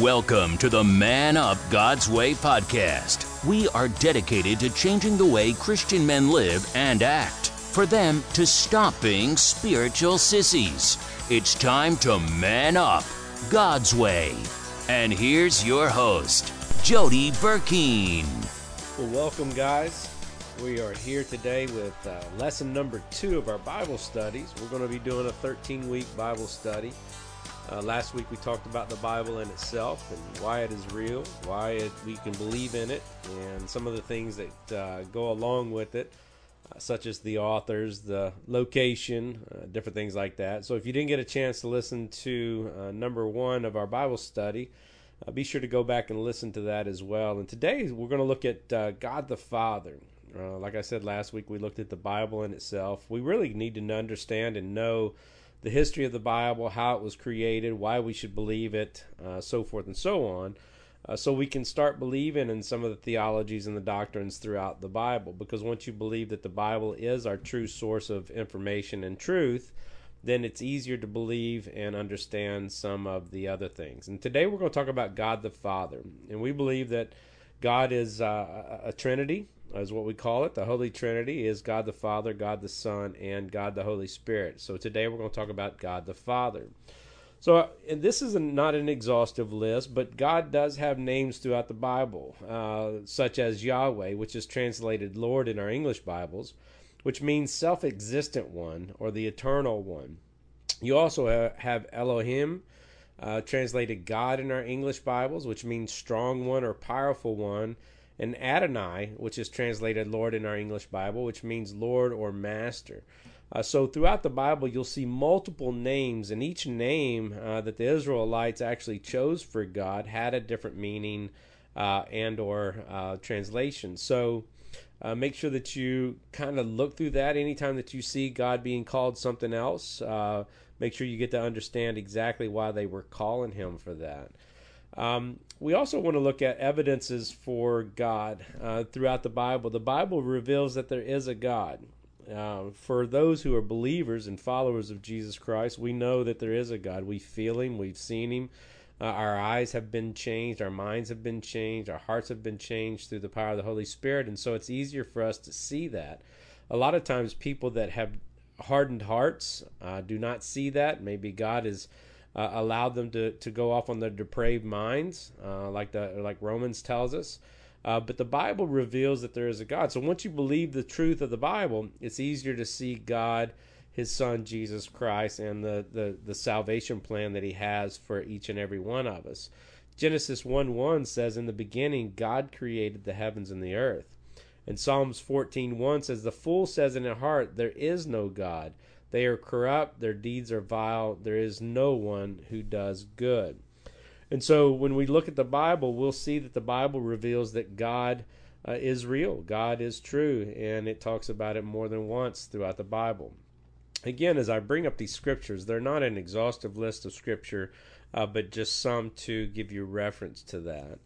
Welcome to the Man Up God's Way podcast. We are dedicated to changing the way Christian men live and act for them to stop being spiritual sissies. It's time to man up God's way. And here's your host, Jody Burkeen. Well, welcome, guys. We are here today with uh, lesson number two of our Bible studies. We're going to be doing a 13 week Bible study. Uh, last week we talked about the Bible in itself and why it is real, why it, we can believe in it, and some of the things that uh, go along with it, uh, such as the authors, the location, uh, different things like that. So if you didn't get a chance to listen to uh, number one of our Bible study, uh, be sure to go back and listen to that as well. And today we're going to look at God the Father. like I said last week, we looked at the Bible in itself. We really need to understand and know the history of the Bible, how it was created, why we should believe it, uh, so forth and so on, uh, so we can start believing in some of the theologies and the doctrines throughout the Bible. Because once you believe that the Bible is our true source of information and truth, then it's easier to believe and understand some of the other things. And today we're going to talk about God the Father. And we believe that God is uh, a Trinity, is what we call it. The Holy Trinity is God the Father, God the Son, and God the Holy Spirit. So today we're going to talk about God the Father. So this is a, not an exhaustive list, but God does have names throughout the Bible, uh, such as Yahweh, which is translated Lord in our English Bibles, which means self existent one or the eternal one. You also have Elohim, uh, translated God in our English Bibles, which means strong one or powerful one and Adonai, which is translated Lord in our English Bible, which means Lord or Master. Uh, so throughout the Bible, you'll see multiple names, and each name uh, that the Israelites actually chose for God had a different meaning uh, and or uh, translation. So uh, make sure that you kind of look through that anytime that you see God being called something else. Uh, make sure you get to understand exactly why they were calling Him for that. Um, we also want to look at evidences for God uh, throughout the Bible. The Bible reveals that there is a God. Uh, for those who are believers and followers of Jesus Christ, we know that there is a God. We feel Him, we've seen Him. Uh, our eyes have been changed, our minds have been changed, our hearts have been changed through the power of the Holy Spirit, and so it's easier for us to see that. A lot of times, people that have hardened hearts uh, do not see that. Maybe God is uh, allowed them to, to go off on their depraved minds, uh, like the like Romans tells us. Uh, but the Bible reveals that there is a God. So once you believe the truth of the Bible, it's easier to see God, His Son Jesus Christ, and the the, the salvation plan that He has for each and every one of us. Genesis 1 1 says, In the beginning, God created the heavens and the earth. And Psalms 14 1 says, The fool says in his heart, There is no God. They are corrupt, their deeds are vile, there is no one who does good. And so when we look at the Bible, we'll see that the Bible reveals that God uh, is real, God is true, and it talks about it more than once throughout the Bible. Again, as I bring up these scriptures, they're not an exhaustive list of scripture, uh, but just some to give you reference to that.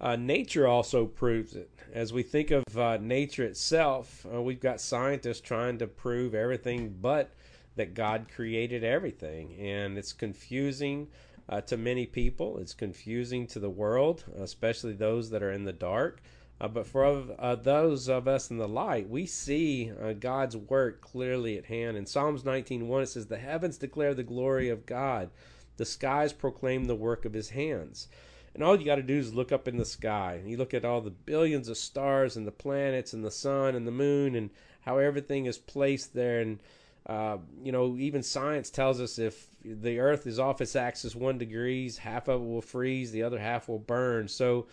Uh, nature also proves it. As we think of uh, nature itself, uh, we've got scientists trying to prove everything but that God created everything. And it's confusing uh, to many people, it's confusing to the world, especially those that are in the dark. Uh, but for uh, those of us in the light, we see uh, God's work clearly at hand. In Psalms 19:1, it says, "The heavens declare the glory of God; the skies proclaim the work of His hands." And all you got to do is look up in the sky. And You look at all the billions of stars and the planets and the sun and the moon and how everything is placed there. And uh, you know, even science tells us if the Earth is off its axis one degrees, half of it will freeze, the other half will burn. So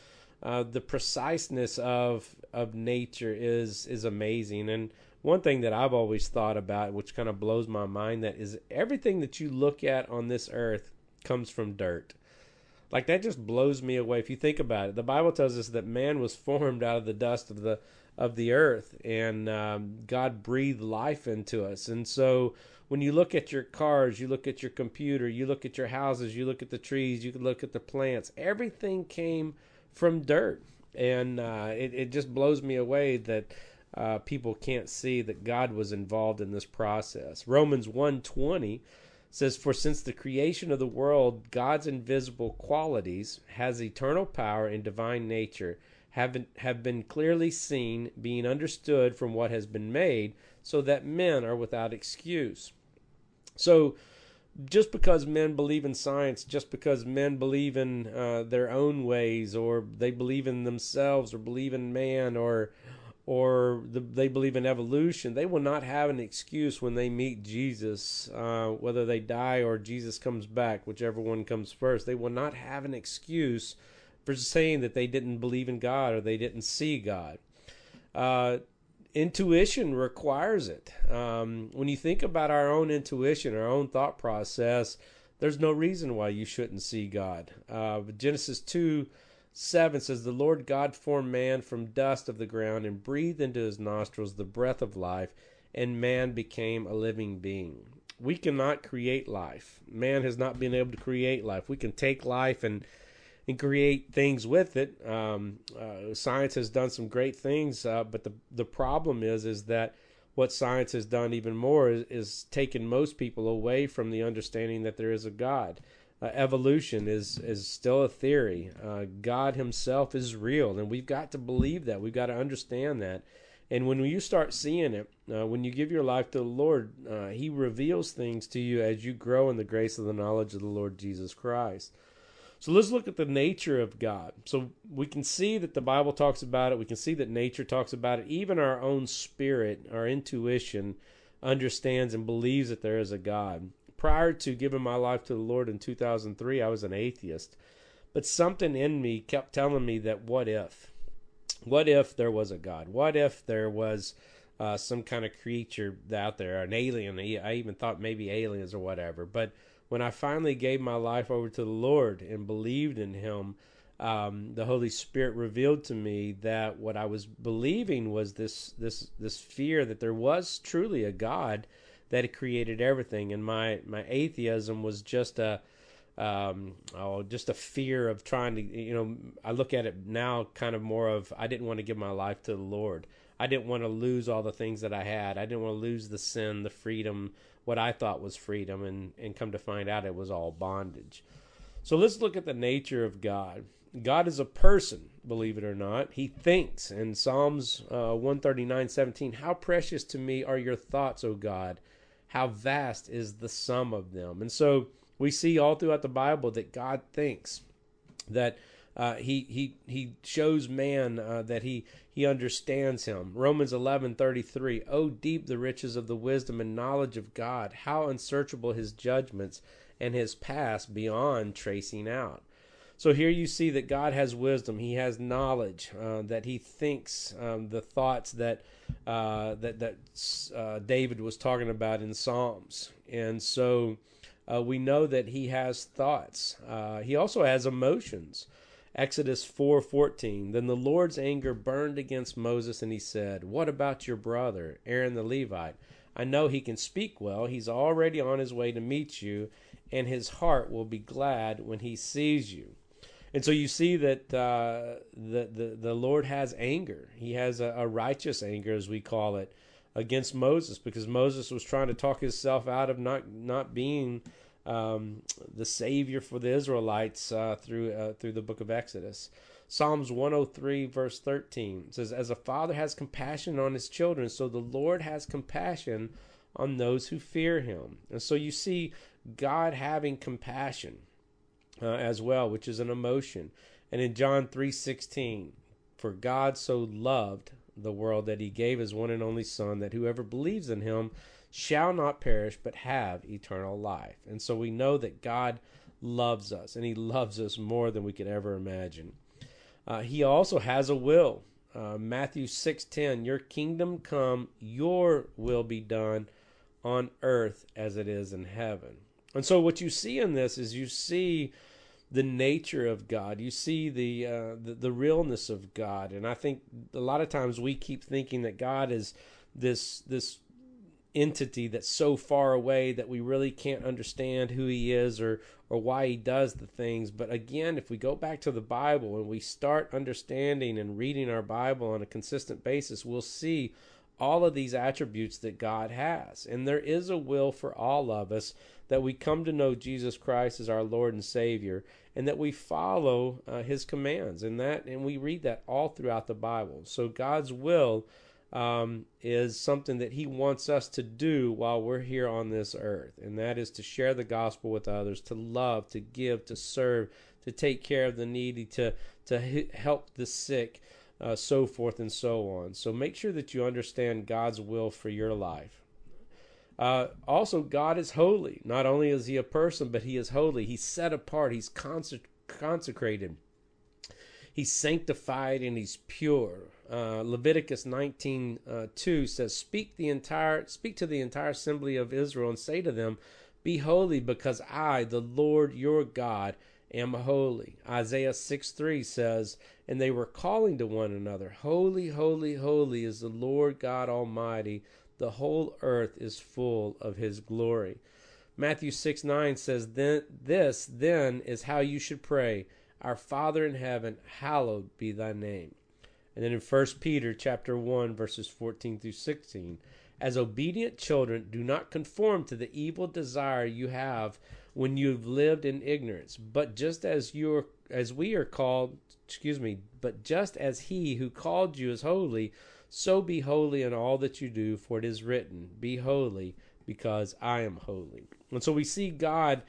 uh, the preciseness of of nature is is amazing. And one thing that I've always thought about, which kind of blows my mind, that is everything that you look at on this earth comes from dirt. Like that just blows me away. If you think about it, the Bible tells us that man was formed out of the dust of the of the earth, and um, God breathed life into us. And so, when you look at your cars, you look at your computer, you look at your houses, you look at the trees, you can look at the plants. Everything came from dirt, and uh, it it just blows me away that. Uh, people can't see that God was involved in this process. Romans 1:20 says, For since the creation of the world, God's invisible qualities has eternal power and divine nature have been, have been clearly seen, being understood from what has been made, so that men are without excuse. So, just because men believe in science, just because men believe in uh, their own ways, or they believe in themselves, or believe in man, or or the, they believe in evolution, they will not have an excuse when they meet Jesus, uh, whether they die or Jesus comes back, whichever one comes first. They will not have an excuse for saying that they didn't believe in God or they didn't see God. Uh, intuition requires it. Um, when you think about our own intuition, our own thought process, there's no reason why you shouldn't see God. Uh, Genesis 2 7 says, The Lord God formed man from dust of the ground and breathed into his nostrils the breath of life, and man became a living being. We cannot create life. Man has not been able to create life. We can take life and and create things with it. Um, uh, science has done some great things, uh, but the the problem is is that what science has done even more is, is taken most people away from the understanding that there is a God uh, evolution is is still a theory. Uh, God Himself is real, and we've got to believe that. We've got to understand that. And when you start seeing it, uh, when you give your life to the Lord, uh, He reveals things to you as you grow in the grace of the knowledge of the Lord Jesus Christ. So let's look at the nature of God. So we can see that the Bible talks about it. We can see that nature talks about it. Even our own spirit, our intuition, understands and believes that there is a God prior to giving my life to the Lord in 2003, I was an atheist. But something in me kept telling me that what if? What if there was a God? What if there was uh, some kind of creature out there, an alien? I even thought maybe aliens or whatever. But when I finally gave my life over to the Lord and believed in Him, um, the Holy Spirit revealed to me that what I was believing was this this this fear that there was truly a God that had created everything, and my my atheism was just a um, oh, just a fear of trying to, you know, I look at it now kind of more of I didn't want to give my life to the Lord. I didn't want to lose all the things that I had. I didn't want to lose the sin, the freedom, what I thought was freedom, and, and come to find out it was all bondage. So let's look at the nature of God. God is a person, believe it or not. He thinks. In Psalms uh, 139 17, How precious to me are your thoughts, O God how vast is the sum of them. And so we see all throughout the Bible that God thinks that uh, he he he shows man uh, that he he understands him. Romans eleven thirty three. Oh, deep the riches of the wisdom and knowledge of God! How unsearchable His judgments and His past beyond tracing out. So here you see that God has wisdom. He has knowledge. Uh, that He thinks um, the thoughts that uh, that that uh, David was talking about in Psalms, and so uh, we know that He has thoughts. He also has emotions. Exodus four fourteen. Then the Lord's anger burned against Moses, and He said, "What about your brother Aaron the Levite? I know he can speak well. He's already on his way to meet you." and his heart will be glad when he sees you. And so you see that uh, the, the the Lord has anger. He has a, a, righteous anger, as we call it, against Moses, because Moses was trying to talk himself out of not not being um, the savior for the Israelites uh, through uh, through the book of Exodus. Psalms 103 verse 13 says, "As a father has compassion on his children, so the Lord has compassion on those who fear Him." And so you see God having compassion uh, as well, which is an emotion. And in John 3:16, for God so loved the world that he gave his one and only son that whoever believes in him shall not perish but have eternal life. And so we know that God loves us and he loves us more than we could ever imagine. Uh, he also has a will. Uh, Matthew 6:10 Your kingdom come, your will be done on earth as it is in heaven. And so what you see in this is you see the nature of God. You see the, uh, the the realness of God, and I think a lot of times we keep thinking that God is this this entity that's so far away that we really can't understand who he is or or why he does the things. But again if we go back to the bible and we start understanding and reading our bible on a consistent basis we'll see all of these attributes that God has. And there is a will for all of us that we come to know Jesus Christ as our Lord and Savior, and that we follow uh, His commands, and that and we read that all throughout the Bible. So God's will um, is something that He wants us to do while we're here on this earth, and that is to share the gospel with others, to love, to give, to serve, to take care of the needy, to to help the sick, uh, so forth and so on. So make sure that you understand God's will for your life. Uh, also, God is holy. Not only is He a person, but He is holy. He's set apart. He's consecrated. He's sanctified and He's pure. Uh, Leviticus 19 uh, 2 says, "Speak the entire, speak to the entire assembly of Israel, and say to them, Be holy, because I, the Lord your God, am holy." Isaiah 6 3 says, "And they were calling to one another, Holy, holy, holy is the Lord God Almighty." the whole earth is full of his glory. Matthew 6 9 says, then, This then is how you should pray Our Father in heaven, hallowed be thy name. And then in 1 Peter chapter 1, verses 14 through 16, as obedient children, do not conform to the evil desire you have when you've lived in ignorance, but just as you are, as we are called, excuse me, but just as he who called you is holy, so be holy in all that you do, for it is written, Be holy, because I am holy. And so we see God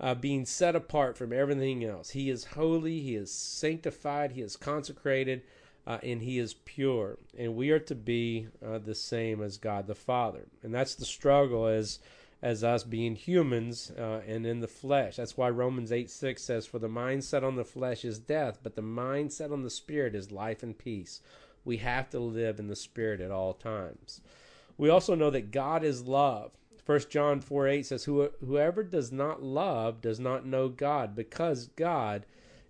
uh, being set apart from everything else. He is holy, He is sanctified, He is consecrated, uh, and He is pure. And we are to be uh, the same as God the Father. And that's the struggle as as us being humans uh, and in the flesh. That's why Romans 8 6 says, For the mind set on the flesh is death, but the mind set on the spirit is life and peace we have to live in the Spirit at all times. We also know that God is love. 1 John 4 8 says, Whoever does not love does not know God, because God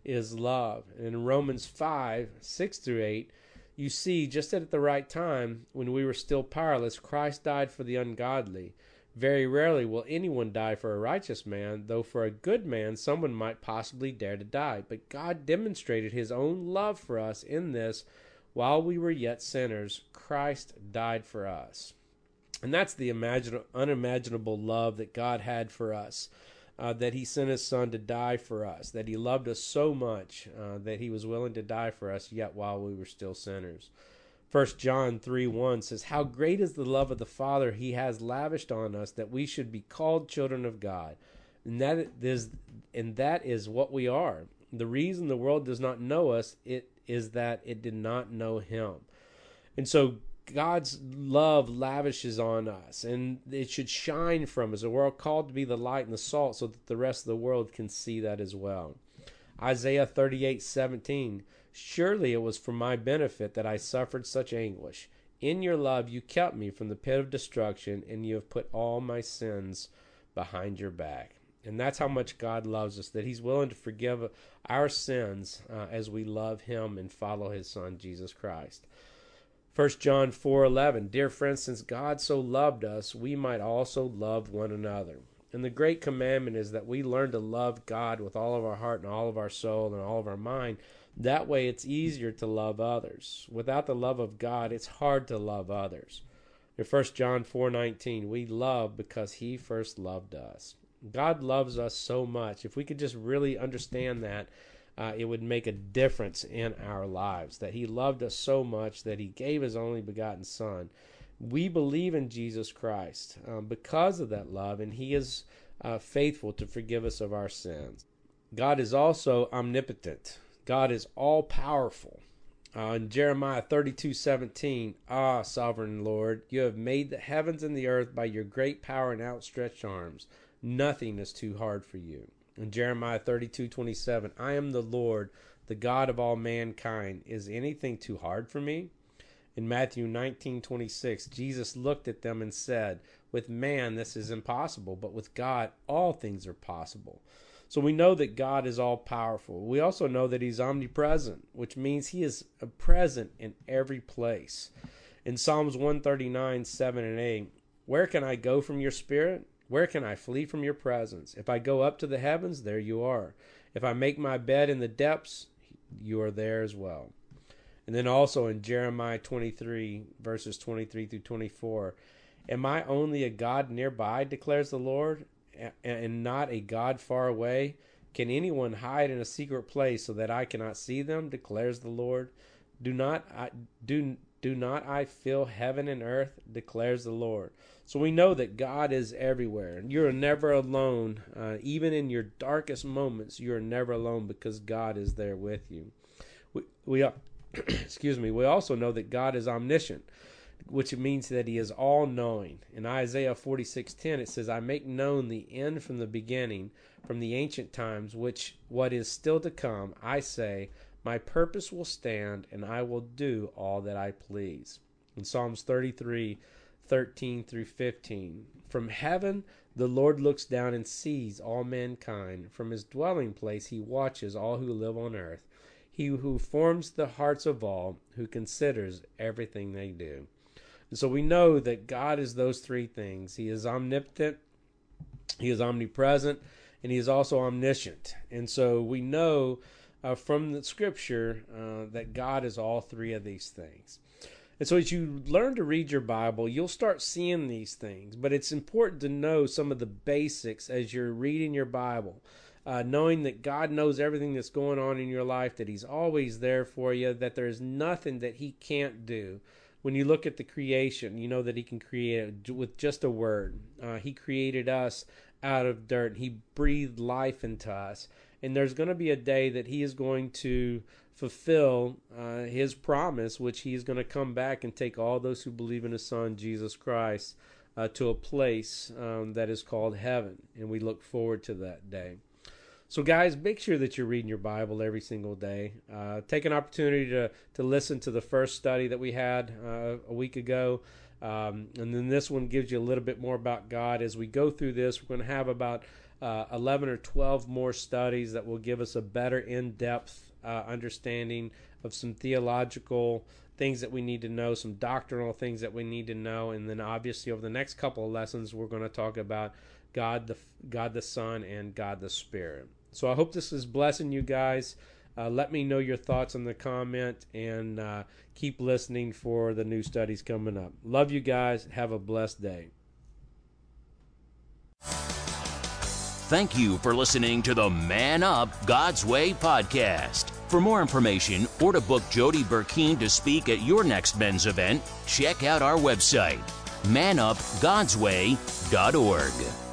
is love. And in Romans 5 6 through 8, you see, just at the right time, when we were still powerless, Christ died for the ungodly. Very rarely will anyone die for a righteous man, though for a good man someone might possibly dare to die. But God demonstrated his own love for us in this while we were yet sinners, Christ died for us. And that's the imagine, unimaginable love that God had for us. Uh, that he sent his son to die for us, that he loved us so much uh, that he was willing to die for us yet while we were still sinners. First John 3 1 says, How great is the love of the Father he has lavished on us that we should be called children of God. And that is and that is what we are. The reason the world does not know us, it is that it did not know him. And so God's love lavishes on us, and it should shine from us. We're called to be the light and the salt so that the rest of the world can see that as well. Isaiah 38 17. Surely it was for my benefit that I suffered such anguish. In your love you kept me from the pit of destruction, and you have put all my sins behind your back. And that's how much God loves us, that He's willing to forgive our sins uh, as we love Him and follow His Son, Jesus Christ. 1 John 4:11 Dear friends since God so loved us we might also love one another. And the great commandment is that we learn to love God with all of our heart and all of our soul and all of our mind. That way it's easier to love others. Without the love of God it's hard to love others. In 1 John 4:19 we love because he first loved us. God loves us so much. If we could just really understand that, uh, it would make a difference in our lives. That He loved us so much that He gave His only begotten Son. We believe in Jesus Christ um, because of that love, and He is uh, faithful to forgive us of our sins. God is also omnipotent. God is all powerful. Uh, in Jeremiah 32 17, Ah, sovereign Lord, you have made the heavens and the earth by your great power and outstretched arms. Nothing is too hard for you. In Jeremiah 32 27, I am the Lord, the God of all mankind. Is anything too hard for me? In Matthew 19 26, Jesus looked at them and said, With man this is impossible, but with God all things are possible. So we know that God is all powerful. We also know that He's omnipresent, which means He is present in every place. In Psalms 139 7 and 8, Where can I go from your spirit? Where can I flee from your presence? If I go up to the heavens, there you are. If I make my bed in the depths, you are there as well. And then also in Jeremiah 23, verses 23 through 24, Am I only a God nearby, declares the Lord? and not a God far away? Can anyone hide in a secret place so that I cannot see them? declares the Lord. Do not I do do not I fill heaven and earth? declares the Lord. So we know that God is everywhere. You're never alone. Uh, even in your darkest moments, you're never alone because God is there with you. We, we excuse me. We also know that God is omniscient, which means that He is all knowing. In Isaiah 46:10, it says, "I make known the end from the beginning, from the ancient times, which what is still to come. I say, my purpose will stand, and I will do all that I please." In Psalms 33 13 through 15. From heaven, the Lord looks down and sees all mankind. From his dwelling place, he watches all who live on earth. He who forms the hearts of all, who considers everything they do. And so we know that God is those three things. He is omnipotent, He is omnipresent, and He is also omniscient. And so we know uh, from the scripture uh, that God is all three of these things. And so as you learn to read your Bible, you'll start seeing these things. But it's important to know some of the basics as you're reading your Bible. Uh, knowing that God knows everything that's going on in your life, that He's always there for you, that there's nothing that He can't do. When you look at the creation, you know that He can create with just a word. Uh, he created us out of dirt, He breathed life into us. And there's going to be a day that He is going to fulfill uh, his promise, which he is going to come back and take all those who believe in his son, Jesus Christ, uh, to a place um, that is called heaven. And we look forward to that day. So, guys, make sure that you're reading your Bible every single day. Uh, take an opportunity to, to listen to the first study that we had uh, a week ago. Um, and then this one gives you a little bit more about God. As we go through this, we're going to have about uh, 11 or 12 more studies that will give us a better in depth uh, understanding of some theological things that we need to know, some doctrinal things that we need to know, and then obviously over the next couple of lessons we're going to talk about God the God the Son and God the Spirit. So I hope this is blessing you guys. Uh, let me know your thoughts in the comment and uh, keep listening for the new studies coming up. Love you guys. Have a blessed day. Thank you for listening to the Man Up God's Way podcast. For more information or to book Jody Burkeen to speak at your next men's event, check out our website, manupgodsway.org.